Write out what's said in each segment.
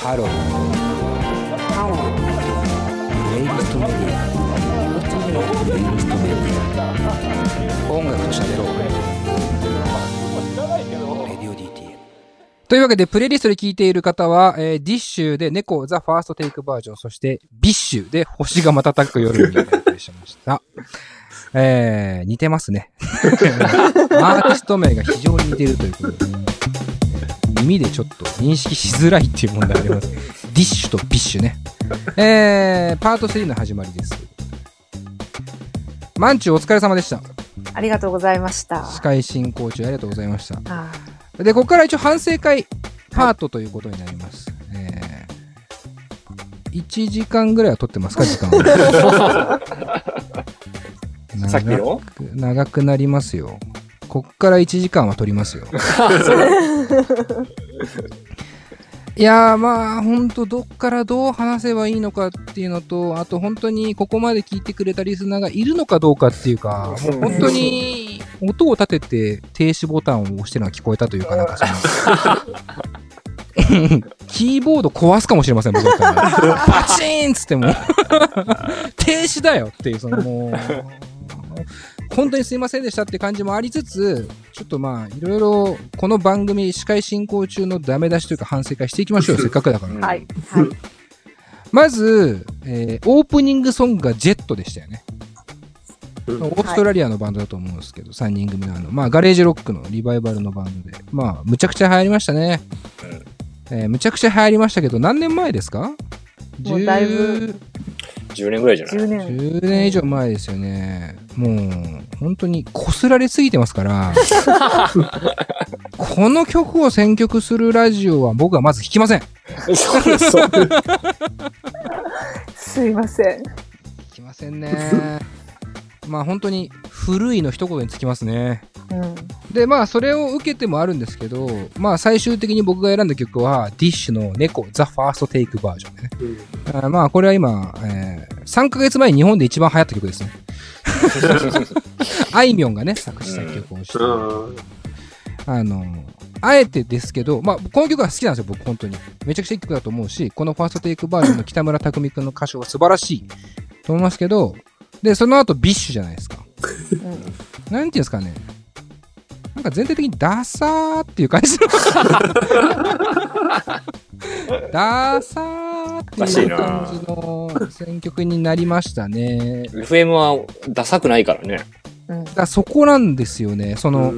ハローハロープレイリストメディアプレイリストメディア音楽と喋ろうレディオ DTM というわけで、プレイリストで聴いている方は、えー DISHで猫 THE FIRST TAKE バージョン、そして BiSHで星が瞬く夜にお送りしました。えー、似てますね。アーティスト名が非常に似ているということで、耳でちょっと認識しづらいっていう問題があります。DISHと BiSHね。えー、パート3の始まりです。まんちゅうお疲れ様でした。ありがとうございました。司会進行中ありがとうございました。あで、ここから一応反省会パートということになります。えー、1時間ぐらいは取ってますか、時間は。さっきの？長く長くなりますよ。こっから1時間は取りますよ。いやーまあ本当どっからどう話せばいいのかっていうのとあと本当にここまで聞いてくれたリスナーがいるのかどうかっていうかもう本当に音を立てて停止ボタンを押してるのが聞こえたというかなんかその キーボード壊すかもしれません僕だったら。バチーンっつっても 停止だよっていうそのもう本当にすいませんでしたって感じもありつつ、ちょっとまあ、いろいろ、この番組、司会進行中のダメ出しというか反省会していきましょうよ、せっかくだから。はい。はい。まず、えーオープニングソングがジェットでしたよね。うんオーストラリアのバンドだと思うんですけど、3人組のあの、まあ、ガレージロックのリバイバルのバンドで、まあ、むちゃくちゃ流行りましたね。えーむちゃくちゃ流行りましたけど、何年前ですか？もうだいぶ10年ぐらいじゃない？10年。10年以上前ですよね。もう、本当に擦られすぎてますから、この曲を選曲するラジオは僕はまず弾きません。そうそう。すいません。弾きませんね。まあ本当に古いの一言につきますね。うん。で、まあそれを受けてもあるんですけど、まあ最終的に僕が選んだ曲は、 DISHの猫 THE FIRST TAKE バージョンでね。あーまあこれは今、えー3ヶ月前に日本で一番流行った曲ですね。あいみょんがね、作詞作曲をして、あの、あえてですけど、まあ、この曲は好きなんですよ、僕、本当に。めちゃくちゃいい曲だと思うし、この FIRST TAKE バージョンの北村匠海君の歌唱は素晴らしいと思いますけど、で、その後、 BiSHじゃないですか。うん。なんていうんですかね。なんか全体的にダサーっていう感じの。ダサーっていう感じの選曲になりましたね。FM はダサくないからね。うん。だからそこなんですよね。その、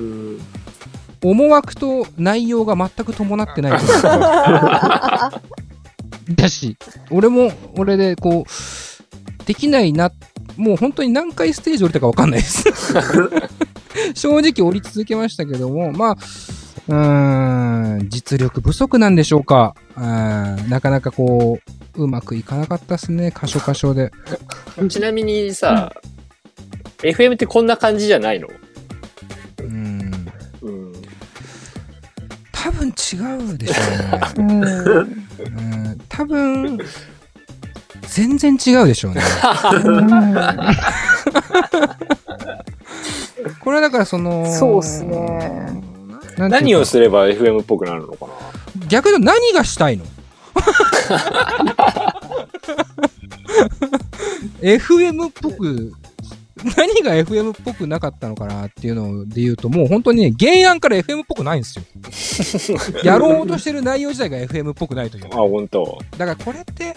思惑と内容が全く伴ってないというか だし、俺も、俺でこう、できないな、もう本当に何回ステージ降りたか分かんないです。正直降り続けましたけども、まあ、うーん、実力不足なんでしょうか？あーなかなかこう、うまくいかなかったですね、箇所箇所で。ちなみにさ、FM ってこんな感じじゃないの？うん、うん。多分違うでしょうね。うん。うん多分、全然違うでしょうね。これはだからその、そうっすね。何をすれば FM っぽくなるのかな？逆に何がしたいの ?FM っぽく、何が FM っぽくなかったのかなっていうので言うと、もう本当にね、原案から FM っぽくないんですよ。やろうとしてる内容自体が FM っぽくないというあ、。本当。だからこれって、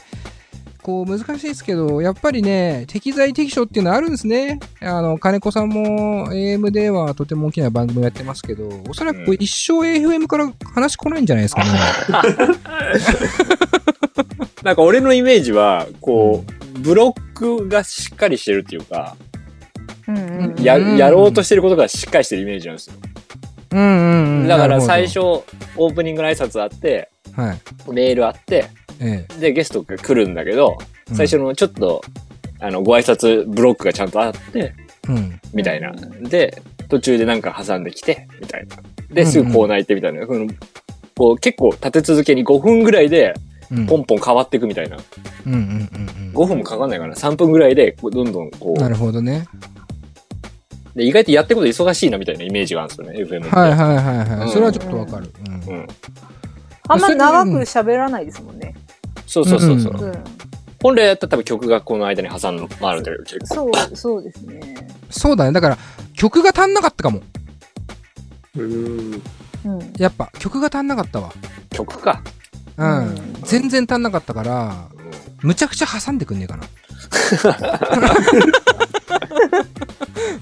こう難しいですけど、やっぱりね、適材適所っていうのはあるんですね。あの、金子さんも AM ではとても大きな番組をやってますけど、おそらくこう一生 FM から話来ないんじゃないですかね。なんか俺のイメージは、こう、ブロックがしっかりしてるっていうか、うんうん。や、うんやろうとしてることがしっかりしてるイメージなんですよ。うんうんうん。だから最初、オープニングの挨拶あって、はい。メールあって、えで、ゲストが来るんだけど、え。最初のちょっと、あの、ご挨拶ブロックがちゃんとあって、うん。うん。みたいな。で、途中でなんか挟んできて、みたいな。で、すぐコーナー行ってみたいな。このこう結構立て続けに5分ぐらいで、うん。ポンポン変わっていくみたいな。うんうんうんうん。5分もかかんないかな。3分ぐらいで、こうどんどんこなう。るほどね。で、意外とやってること忙しいなみたいなイメージがあるんですよね、FM って。はいはいはいはい。うんそれはちょっとわかる。うんうん。あんま長く喋らないですもんね。そうそうそうそう。うんうん。本来やったら多分曲がこの間に挟んまるんだけど、結構。そう、そうですね。そうだね。だから、曲が足んなかったかも。うん。うん。やっぱ、曲が足んなかったわ。曲か。うん。うん全然足んなかったから、むちゃくちゃ挟んでくんねえかな。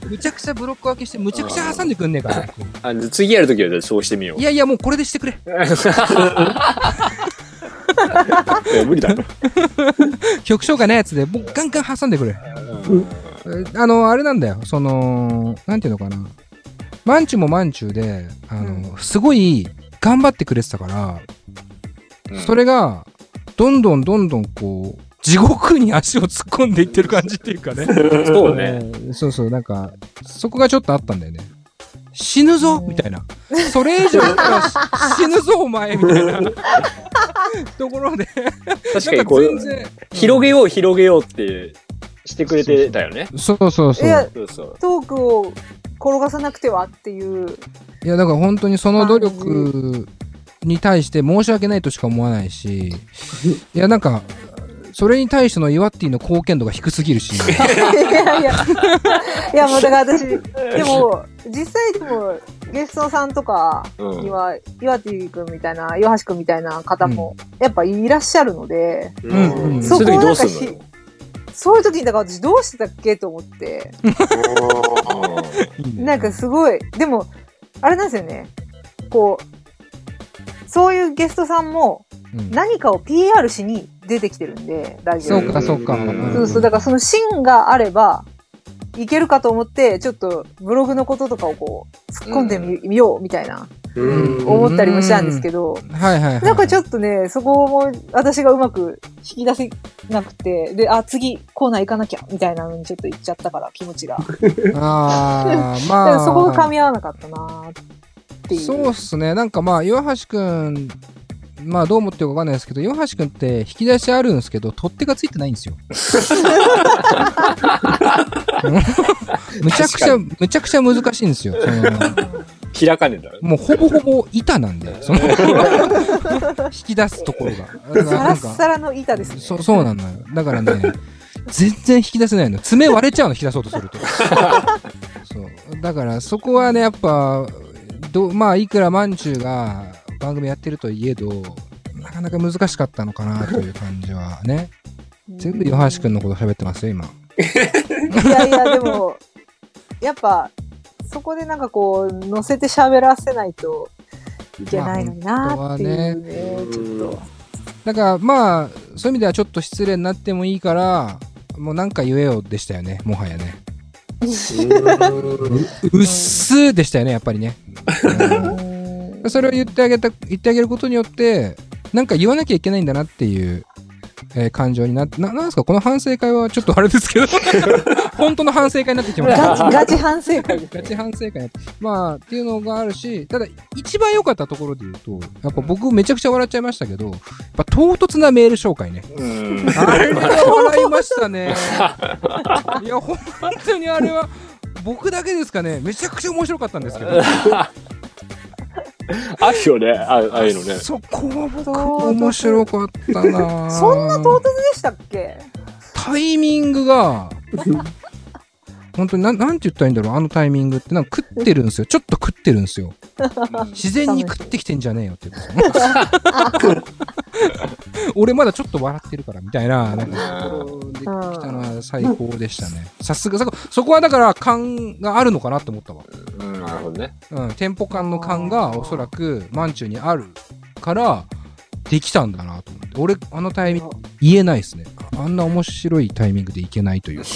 むちゃくちゃブロック分けして、むちゃくちゃ挟んでくんねえかな。あの次やるときはそうしてみよう。いやいや、もうこれでしてくれ。い や無理だろ。曲紹介のやつで、もうガンガン挟んでくれ。えあの、あれなんだよ。その、なんていうのかな。マンチュもマンチュで、あの、すごい頑張ってくれてたから、それが、どんどんどんどんこう、地獄に足を突っ込んでいってる感じっていうかね。そうね。うんそうそう、なんか、そこがちょっとあったんだよね。死ぬぞうんみたいな。それ以上言ったらし死ぬぞお前みたいな ところで、確かにこう、全然、広げよう広げようってしてくれてたよね。そうそうそう。いやそうそう。トークを転がさなくてはっていう。いや、だから本当にその努力に対して申し訳ないとしか思わないし、いや、なんか、それに対してのイワッティの貢献度が低すぎるし、いやいや。いや、もうだから私、でも、実際でも、ゲストさんとかうん。には、岩手くんみたいな、岩橋くんみたいな方も、やっぱいらっしゃるので、ん。うんそうんのそこをなんかそういう時に、だから私どうしてたっけと思って、なんかすごい、でも、あれなんですよね。こう、そういうゲストさんもうん。何かを PR しに出てきてるんで、大丈夫。そうか、そうか。うんそうそう、だからその芯があれば、いけるかと思って、ちょっとブログのこととかをこう、突っ込んでみ,、みようみたいな、うん。思ったりもしたんですけど、はいはいはい。なんかちょっとね、そこも私がうまく引き出せなくて、で、あ、次コーナー行かなきゃ、みたいなのにちょっと行っちゃったから、気持ちが。ああ、だかまあ。らそこが噛み合わなかったなっていう。そうっすね。なんかまあ、岩橋くん、まあどう思ってるかわかんないですけど、岩橋くんって引き出しあるんですけど、取っ手がついてないんですよ。むちゃくちゃ、むちゃくちゃ難しいんですよ。その開かねえんだろ。もうほぼほぼ板なんで、その引き出すところが。サラッなんかサラの板ですね。そそうなのよ。だからね、全然引き出せないの。爪割れちゃうの、引き出そうとすると。そう。だからそこはね、やっぱ、どまあ、いくらまんちゅうが番組やってるといえど、なかなか難しかったのかなという感じはね。全部岩橋くんのこと喋ってますよ、今。いやいや、でも、やっぱ、そこでなんかこう、乗せて喋らせないといけないのになっていうね、ちょっと。だからまあ、そういう意味ではちょっと失礼になってもいいから、もうなんか言えよでしたよね、もはやね。うっすーでしたよね、やっぱりね。うんそれを言ってあげた、言ってあげることによって、なんか言わなきゃいけないんだなっていう、えー感情になって、な、なんですか？この反省会はちょっとあれですけど、本当の反省会になってきました。ガチ、ガチ反省会ガチ反省会。まあ、っていうのがあるし、ただ、一番良かったところで言うと、やっぱ僕めちゃくちゃ笑っちゃいましたけど、やっぱ唐突なメール紹介ね。うん。あれは笑いましたね。いや、本当にあれは、僕だけですかね、めちゃくちゃ面白かったんですけど。あるよね、あああいうのね。そこは僕面白かったな そんな唐突でしたっけ？タイミングが、本当になん、なんて言ったらいいんだろう、あのタイミングって、なんか食ってるんですよ。ちょっと食ってるんですよ。自然に食ってきてんじゃねえよっていう。俺まだちょっと笑ってるから、みたいな、なんか、できたのは最高でしたね。さすが、そこそこはだから感があるのかなって思ったわ。うん、なるほどね。うん、テンポ感の感がおそらくマンチュにあるから、できたんだなと思って。俺、あのタイミング、言えないですね。あんな面白いタイミングでいけないというか。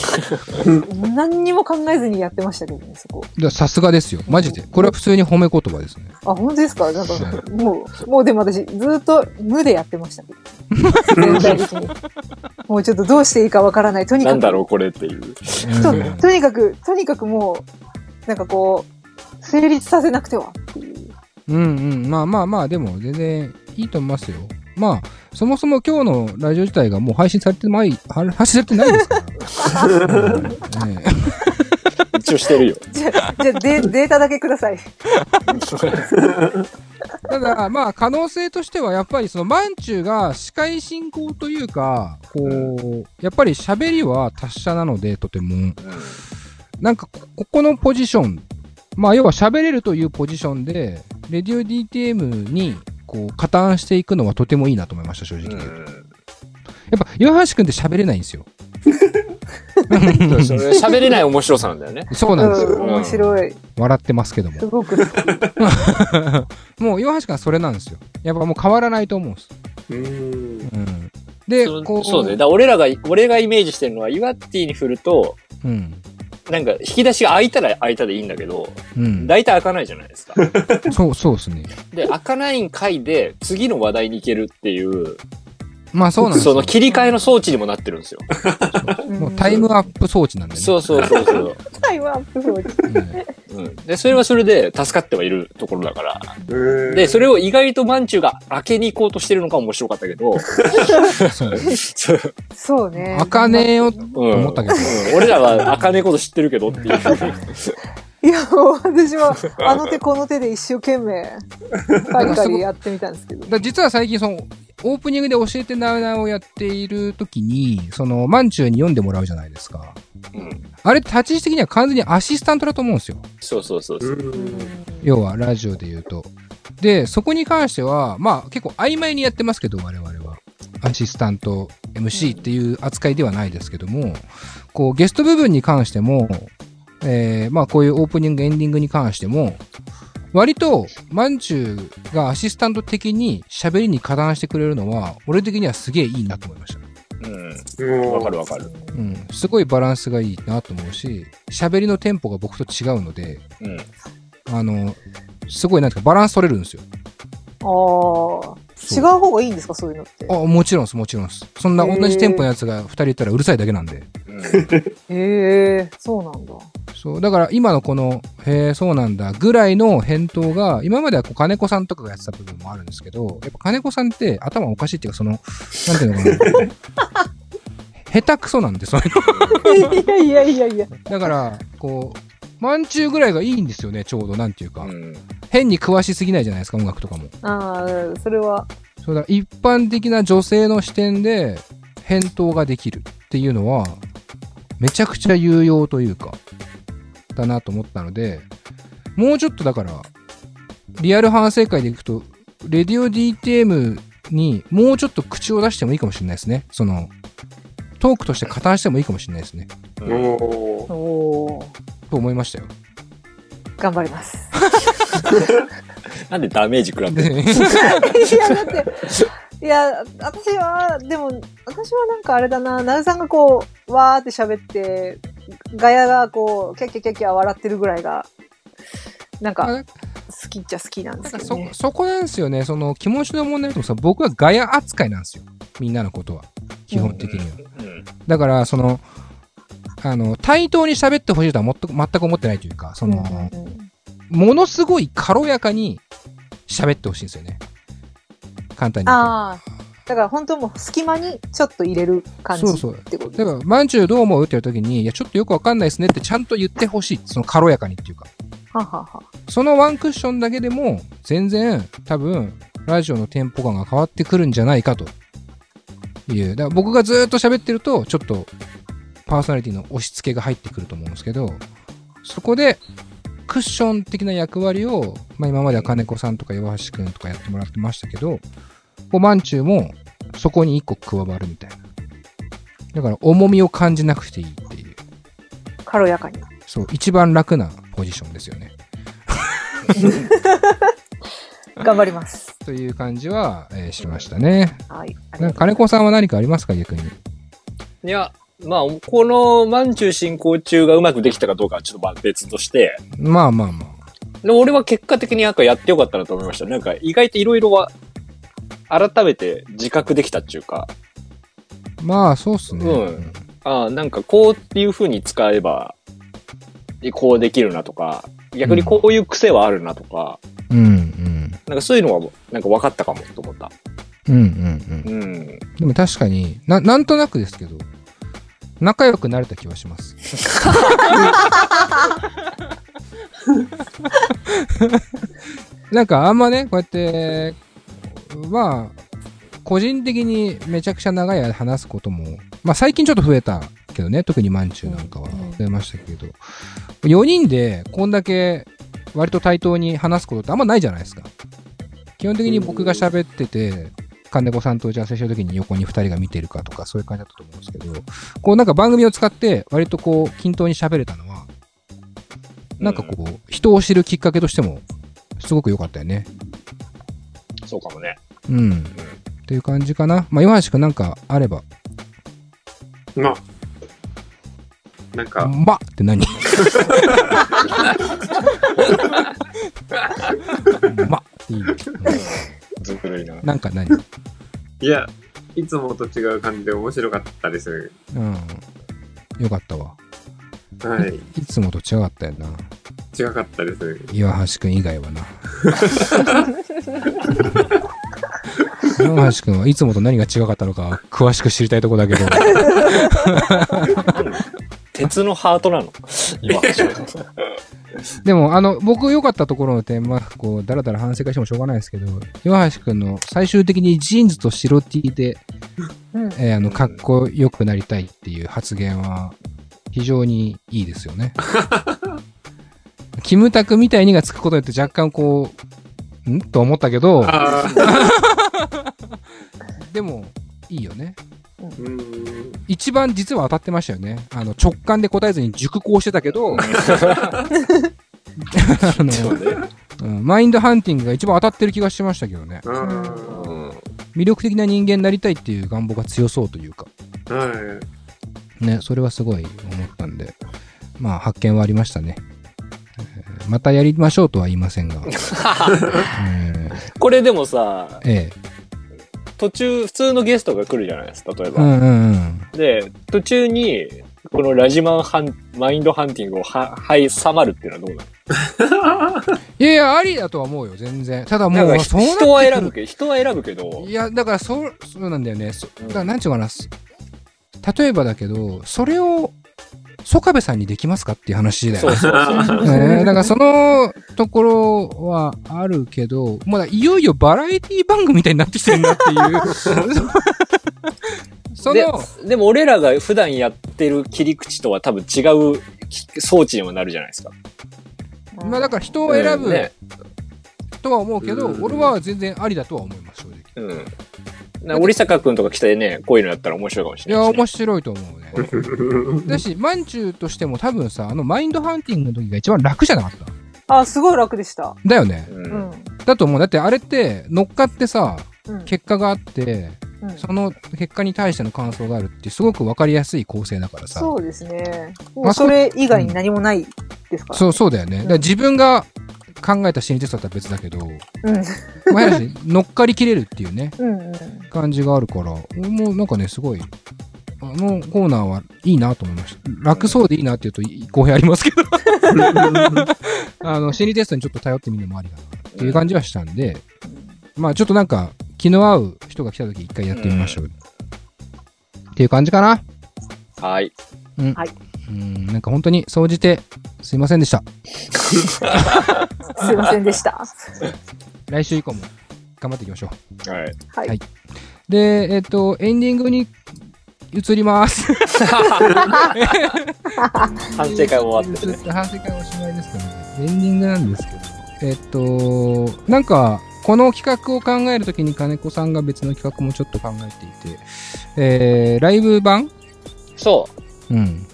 何にも考えずにやってましたけどね、そこ。さすがですよ。マジで。これは普通に褒め言葉ですね。あ、本当ですか？なんか、もう、もうでも私、ずっと無でやってましたけど。全体的に。もうちょっとどうしていいかわからない。とにかく、なんだろう、これっていう。とうんとにかく、とにかくもう、なんかこう、成立させなくてはっていう。うんうん。まあまあまあ、でも全然いいと思いますよ。まあ、そもそも今日のラジオ自体がもう配信されてない、は 配信されてないですか？ら。うんね一応してるよ。じゃあ、じゃあデデータだけください。ただ、まあ、可能性としては、やっぱりその、マンチュが司会進行というか、こう、やっぱり喋りは達者なので、とても。なんか、ここのポジション、まあ、要は喋れるというポジションで、レディオ DTM に、こう、加担していくのはとてもいいなと思いました、正直。うん。やっぱ、岩橋くんって喋れないんですよ。喋れない面白さなんだよね。そうなんですよ。うん、面白い。笑ってますけどもす。ごく。もう岩橋くんはそれなんですよ。やっぱもう変わらないと思うんです。うん。うん。で、そうこう、そうね。だから俺らが、俺がイメージしてるのは、イワッティに振ると、うん。なんか、引き出しが開いたら開いたでいいんだけど、うん。大体開かないじゃないですか。そう、そうですね。で、開かないん回で、次の話題に行けるっていう、まあそうなんですよ。その切り替えの装置にもなってるんですよ。もうタイムアップ装置なんでね。そうそうそうそう。タイムアップ装置。うんうん。で、それはそれで助かってはいるところだから。で、でそれを意外とマンチュが開けに行こうとしてるのが面白かったけど、そう。そうそうね。開かねえよとうん。思ったけど。うん俺らは開かねえこと知ってるけどっていう。いや、もう私は、あの手この手で一生懸命、カリカリやってみたんですけどだ。から実は最近その、オープニングで教えてなうなうをやっているときに、その、マンチューに読んでもらうじゃないですか。うん。あれ、立ち位置的には完全にアシスタントだと思うんですよ。そうそうそうそう。要は、ラジオで言うと。で、そこに関しては、まあ、結構曖昧にやってますけど、我々は。アシスタント、MC っていう扱いではないですけども、こう、ゲスト部分に関しても、えー、まあ、こういうオープニング、エンディングに関しても、割と、マンチューがアシスタント的に喋りに加担してくれるのは、俺的にはすげえいいなと思いました。うん。わかるわかる。うん。すごいバランスがいいなと思うし、喋りのテンポが僕と違うので、うん。あの、すごいなんていうかバランス取れるんですよ。ああ。違う方がいいんですかそういうのって？あ、もちろんです、もちろんです。そんな同じテンポのやつが2人いたらうるさいだけなんで。うん。へえ、そうなんだ。そう、だから今のこの、へえ、そうなんだ、ぐらいの返答が、今まではこう金子さんとかがやってた部分もあるんですけど、やっぱ金子さんって頭おかしいっていうか、その、なんていうのかな。下手くそなんで、そういういやいやいやいや。の。だから、こう、マンチューぐらいがいいんですよね、ちょうど、なんていうか。うん。変に詳しすぎないじゃないですか、音楽とかも。ああ、それは。そうだ、一般的な女性の視点で返答ができるっていうのは、めちゃくちゃ有用というか、だなと思ったので、もうちょっとだから、リアル反省会でいくと、レディオ DTM にもうちょっと口を出してもいいかもしれないですね。その、トークとして加担してもいいかもしれないですね。うんおおお。と思いましたよ。頑張ります。なんでダメージ食らってるいや、だって、いや、私は、でも、私はなんかあれだな、なるさんがこう、わーって喋って、ガヤがこう、キャッキャキャッキャ笑ってるぐらいが、なんか、あ好きっちゃ好きなんですけどね。そこなんですよね。その気持ちの問題ともさ、僕はガヤ扱いなんですよ。みんなのことは。基本的には。うん。だから、その、あの、対等に喋ってほしいとはもっと全く思ってないというか、その、ものすごい軽やかに喋ってほしいんですよね。簡単に言うと。ああ。だから本当もう隙間にちょっと入れる感じそうそうってことだから、まんじゅうどう思うって言った時に、いや、ちょっとよくわかんないですねってちゃんと言ってほしい。その軽やかにっていうか。ははは。そのワンクッションだけでも、全然、多分、ラジオのテンポ感が変わってくるんじゃないかという。だから僕がずーっと喋ってると、ちょっと、パーソナリティの押し付けが入ってくると思うんですけど、そこで、クッション的な役割を、まあ今までは金子さんとか岩橋くんとかやってもらってましたけど、こう、まんちゅうも、そこに一個加わるみたいな。だから、重みを感じなくていいっていう。軽やかに。そう、一番楽なポジションですよね。頑張ります。という感じは、えーしましたね。はい。金子さんは何かありますか逆に。いや、まあ、このマンチュー進行中がうまくできたかどうかはちょっとまあ別として、まあまあまあ。でも俺は結果的になんかやってよかったなと思いました。なんか意外といろいろは、改めて自覚できたっていうか、まあ、そうっすね。うんああ、なんかこういう風に使えば、こうできるなとか、逆にこういう癖はあるなとか、うん、うん。なんかそういうのはなんか分かったかもと思った。うん、うん、うん。うん。でも確かにな、なんとなくですけど、仲良くなれた気はします。なんかあんまね、こうやって、まあ、個人的にめちゃくちゃ長い間話すことも、まあ最近ちょっと増えたけどね、特にマンチュなんかはうん増えましたけど、4人でこんだけ割と対等に話すことってあんまないじゃないですか。基本的に僕が喋ってて、金子さんと打ち合わせした時に横に2人が見てるかとかそういう感じだったと思うんですけど、こうなんか番組を使って割とこう均等に喋れたのは、なんかこう、人を知るきっかけとしても、すごく良かったよね。そうかもね。うん。っていう感じかな。まあ、岩橋くんなんかあれば。まあ、なんか、まって何？まっていい、うずるいな。んなんか何いや、いつもと違う感じで面白かったです。うん。よかったわ。はい。いつもと違かったよな。違かったです。岩橋くん以外はな。岩橋くんはいつもと何が違かったのか詳しく知りたいとこだけど。鉄のハートなの今。でも、あの、僕良かったところの点、まあ、こう、だらだら反省会してもしょうがないですけど、岩橋くんの最終的にジーンズと白 T で、うんえーあの、かっこよくなりたいっていう発言は、非常にいいですよね。キムタクみたいにがつくことによって若干こう、ん？と思ったけど、でも、いいよね。一番実は当たってましたよね。あの、直感で答えずに熟考してたけど、あの、うん。マインドハンティングが一番当たってる気がしましたけどね。あうん。魅力的な人間になりたいっていう願望が強そうというか、あ、はい。ね、それはすごい思ったんで、まあ発見はありましたね。えーまたやりましょうとは言いませんが、えこれでもさ、ーえ途中普通のゲストが来るじゃないですか、例えば。えうんうんうん。で、途中に、このラジマンハン、マインドハンティングをは、はい、さまるっていうのはどうなの？いやいや、ありだとは思うよ、全然。ただもう、そう人は選ぶけど、人は選ぶけど、いや、だからそう、そうなんだよね。そうんだからなんちゅうかな、す例えばだけど、それを、曽我部さんにできますかっていう話だよね。そうそうだからそのところはあるけど、まだいよいよバラエティ番組みたいになってきてるなっていう。そでの、でも俺らが普段やってる切り口とは多分違う装置にもなるじゃないですか。まあだから人を選ぶとは思うけど、うん俺は全然ありだとは思います、正直。うん。な折坂くんとか来てね、こういうのやったら面白いかもしいや、れないしね、面白いと思うね。だし、マンチューとしても多分さ、あのマインドハンティングの時が一番楽じゃなかった？あ、すごい楽でした。だよね。う。うんん。だと思う。だってあれって乗っかってさ、うん。結果があって、うんその結果に対しての感想があるってすごくわかりやすい構成だからさ。そうですね。もまあうそれ以外に何もないですから。そう、そうだよね。だから自分が考えた心理テストだったら別だけど、うん。まあ、やはり 乗っかりきれるっていうね、うんうん。感じがあるから、もうなんかね、すごい、あのコーナーはいいなと思いました。楽そうでいいなっていうと公平ありますけど、あの、心理テストにちょっと頼ってみるのもありかなっていう感じはしたんで、まあちょっとなんか気の合う人が来た時一回やってみましょう。っていう感じかな。はい。うん、なんか本当に総じてすいませんでした。すいませんでした。来週以降も頑張っていきましょう。はい。はい。はいで、えっ、と、エンディングに移ります。反省会終わってね。反省会おしまいですけどね。エンディングなんですけど、えっ、と、なんか、この企画を考えるときに金子さんが別の企画もちょっと考えていて、えー、ライブ版？そう。うん。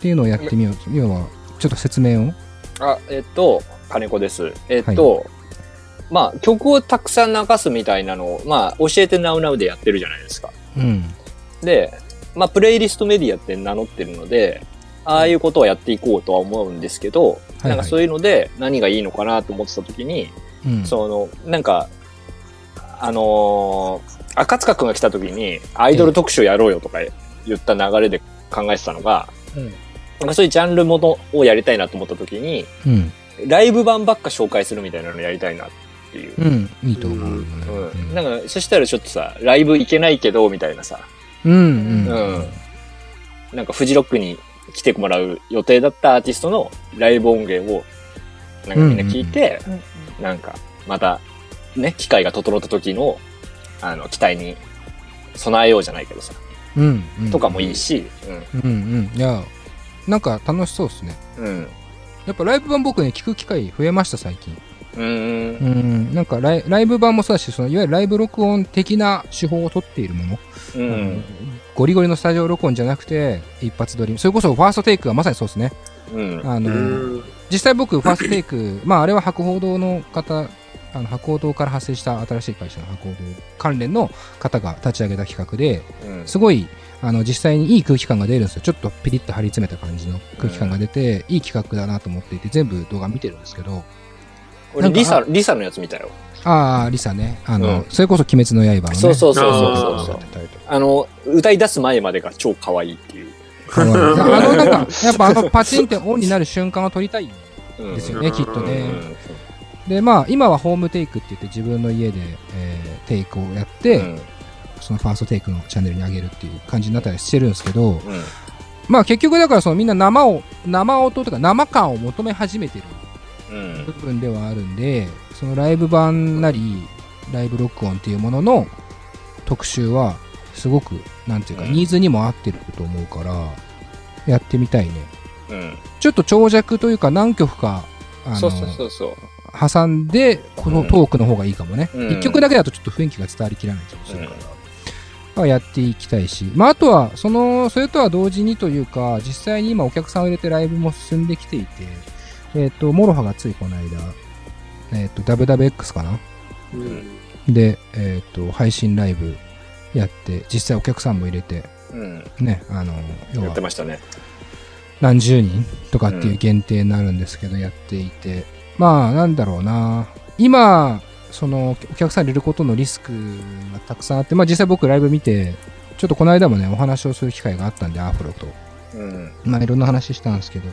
っていうのをやってみようと。要は、ちょっと説明を。あ、えっと、金子です。えっと、まあ、曲をたくさん流すみたいなのを、まあ、教えてナウナウでやってるじゃないですか。うん。で、まあ、プレイリストメディアって名乗ってるので、ああいうことをやっていこうとは思うんですけど、いはいなんかそういうので何がいいのかなと思ってた時に、うん。その、なんか、あのー赤塚くんが来た時に、アイドル特集やろうよとか言った流れで考えてたのが、うんなんかそういうジャンルものをやりたいなと思った時に、うん。ライブ版ばっか紹介するみたいなのやりたいなっていう。うん。いいと思う。うん。なんか、そしたらちょっとさ、ライブ行けないけど、みたいなさ、うん。うん。うんなんかフジロックに来てもらう予定だったアーティストのライブ音源をなんかみんな聞いて、うんうんなんか、また、ね、機会が整った時の、あの、期待に備えようじゃないけどさ、うん、うん。とかもいいし、うんうん。いや、なんか楽しそうですね。うん。うん。やっぱライブ版僕ね、聞く機会増えました、最近。うー。うんん、なんかライライブ版もそうだし、そのいわゆるライブ録音的な手法を取っているもの。うん。ゴリゴリのスタジオ録音じゃなくて、一発撮り。それこそファーストテイクがまさにそうですね。うん。あの、うん。実際僕、ファーストテイク、まああれは博報堂の方、あの博報堂から発生した新しい会社の博報堂関連の方が立ち上げた企画で、うん。すごい、あの、実際にいい空気感が出るんですよ。ちょっとピリッと張り詰めた感じの空気感が出て、いい企画だなと思っていて、全部動画見てるんですけど、な俺、リサ、リサのやつ見たよ。ああ、リサね。あの、うんそれこそ鬼滅の刃のね。そうそうそうそうそうあの、歌い出す前までが超可愛いっていう。あの、なんか、やっぱあのパチンってオンになる瞬間を撮りたいんうんですよね、うんきっとね。うんで、まあ、今はホームテイクって言って自分の家で、えーテイクをやって、うんそのファーストテイクのチャンネルに上げるっていう感じになったりしてるんですけど、うんまあ結局だからそのみんな生を、生音とか生感を求め始めてるうん部分ではあるんで、そのライブ版なり、ライブ録音っていうものの特集は、すごく、なんていうか、うんニーズにも合ってると思うから、やってみたいね。うんちょっと長尺というか何曲か、あの、そうそうそう。挟んで、このトークの方がいいかもね。うん一、曲だけだとちょっと雰囲気が伝わりきらない気もするから。まあやっていきたいし、まあ、あとは、その、それとは同時にというか、実際に今お客さんを入れてライブも進んできていて、えっ、と、 MOROHAがついこの間、えっ、と、WWX かな？うん。で、えっ、と、配信ライブやって、実際お客さんも入れて、うん。ね、あの、要はやって、ましたね。何十人とかっていう限定になるんですけど、やっていて、まあ、なんだろうな。今、その、お客さん入れることのリスクがたくさんあって、まあ実際僕ライブ見て、ちょっとこの間もね、お話をする機会があったんで、アフロと。うん。まあいろんな話したんですけど、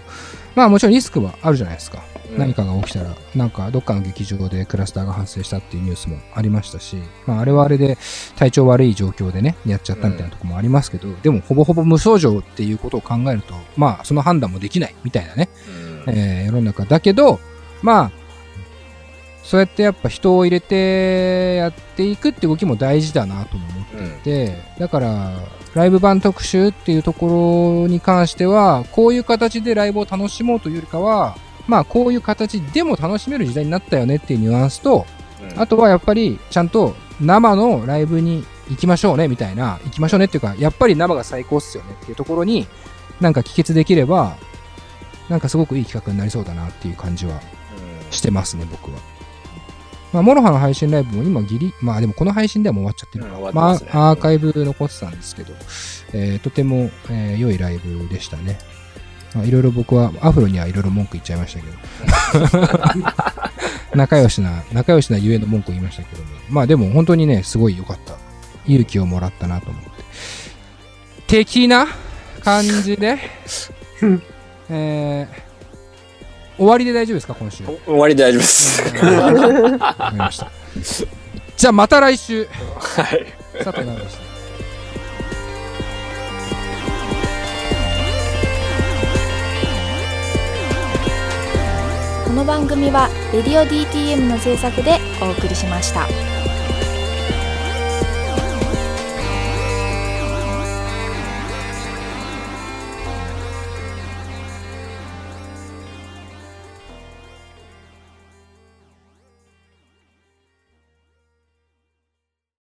まあもちろんリスクはあるじゃないですか。うん。何かが起きたら、なんかどっかの劇場でクラスターが発生したっていうニュースもありましたし、まああれはあれで体調悪い状況でね、やっちゃったみたいなところもありますけど、でもほぼほぼ無症状っていうことを考えると、まあその判断もできないみたいなね、うん。えー世の中だけど、まあ、そうやってやっぱ人を入れてやっていくって動きも大事だなとも思っていて、だから、ライブ版特集っていうところに関しては、こういう形でライブを楽しもうというよりかは、まあこういう形でも楽しめる時代になったよねっていうニュアンスと、うん。あとはやっぱりちゃんと生のライブに行きましょうねみたいな、行きましょうねっていうか、やっぱり生が最高っすよねっていうところに、なんか帰結できれば、なんかすごくいい企画になりそうだなっていう感じはしてますね、僕は。まあ、 MOROHA の配信ライブも今ギリ、まあでもこの配信ではもう終わっちゃってるますねまあアーカイブ残ってたんですけど、えーとても、えー良いライブでしたね。まあ、いろいろ僕は、アフロにはいろいろ文句言っちゃいましたけど。仲良しな、仲良しなゆえの文句言いましたけども。まあでも本当にね、すごい良かった。勇気をもらったなと思って。的な感じで、えー、終わりで大丈夫ですか、今週？わ終わりで大丈夫です。かりました。じゃあまた来週。はい。佐藤直でした。この番組は「レディオ DTM」の制作でお送りしました。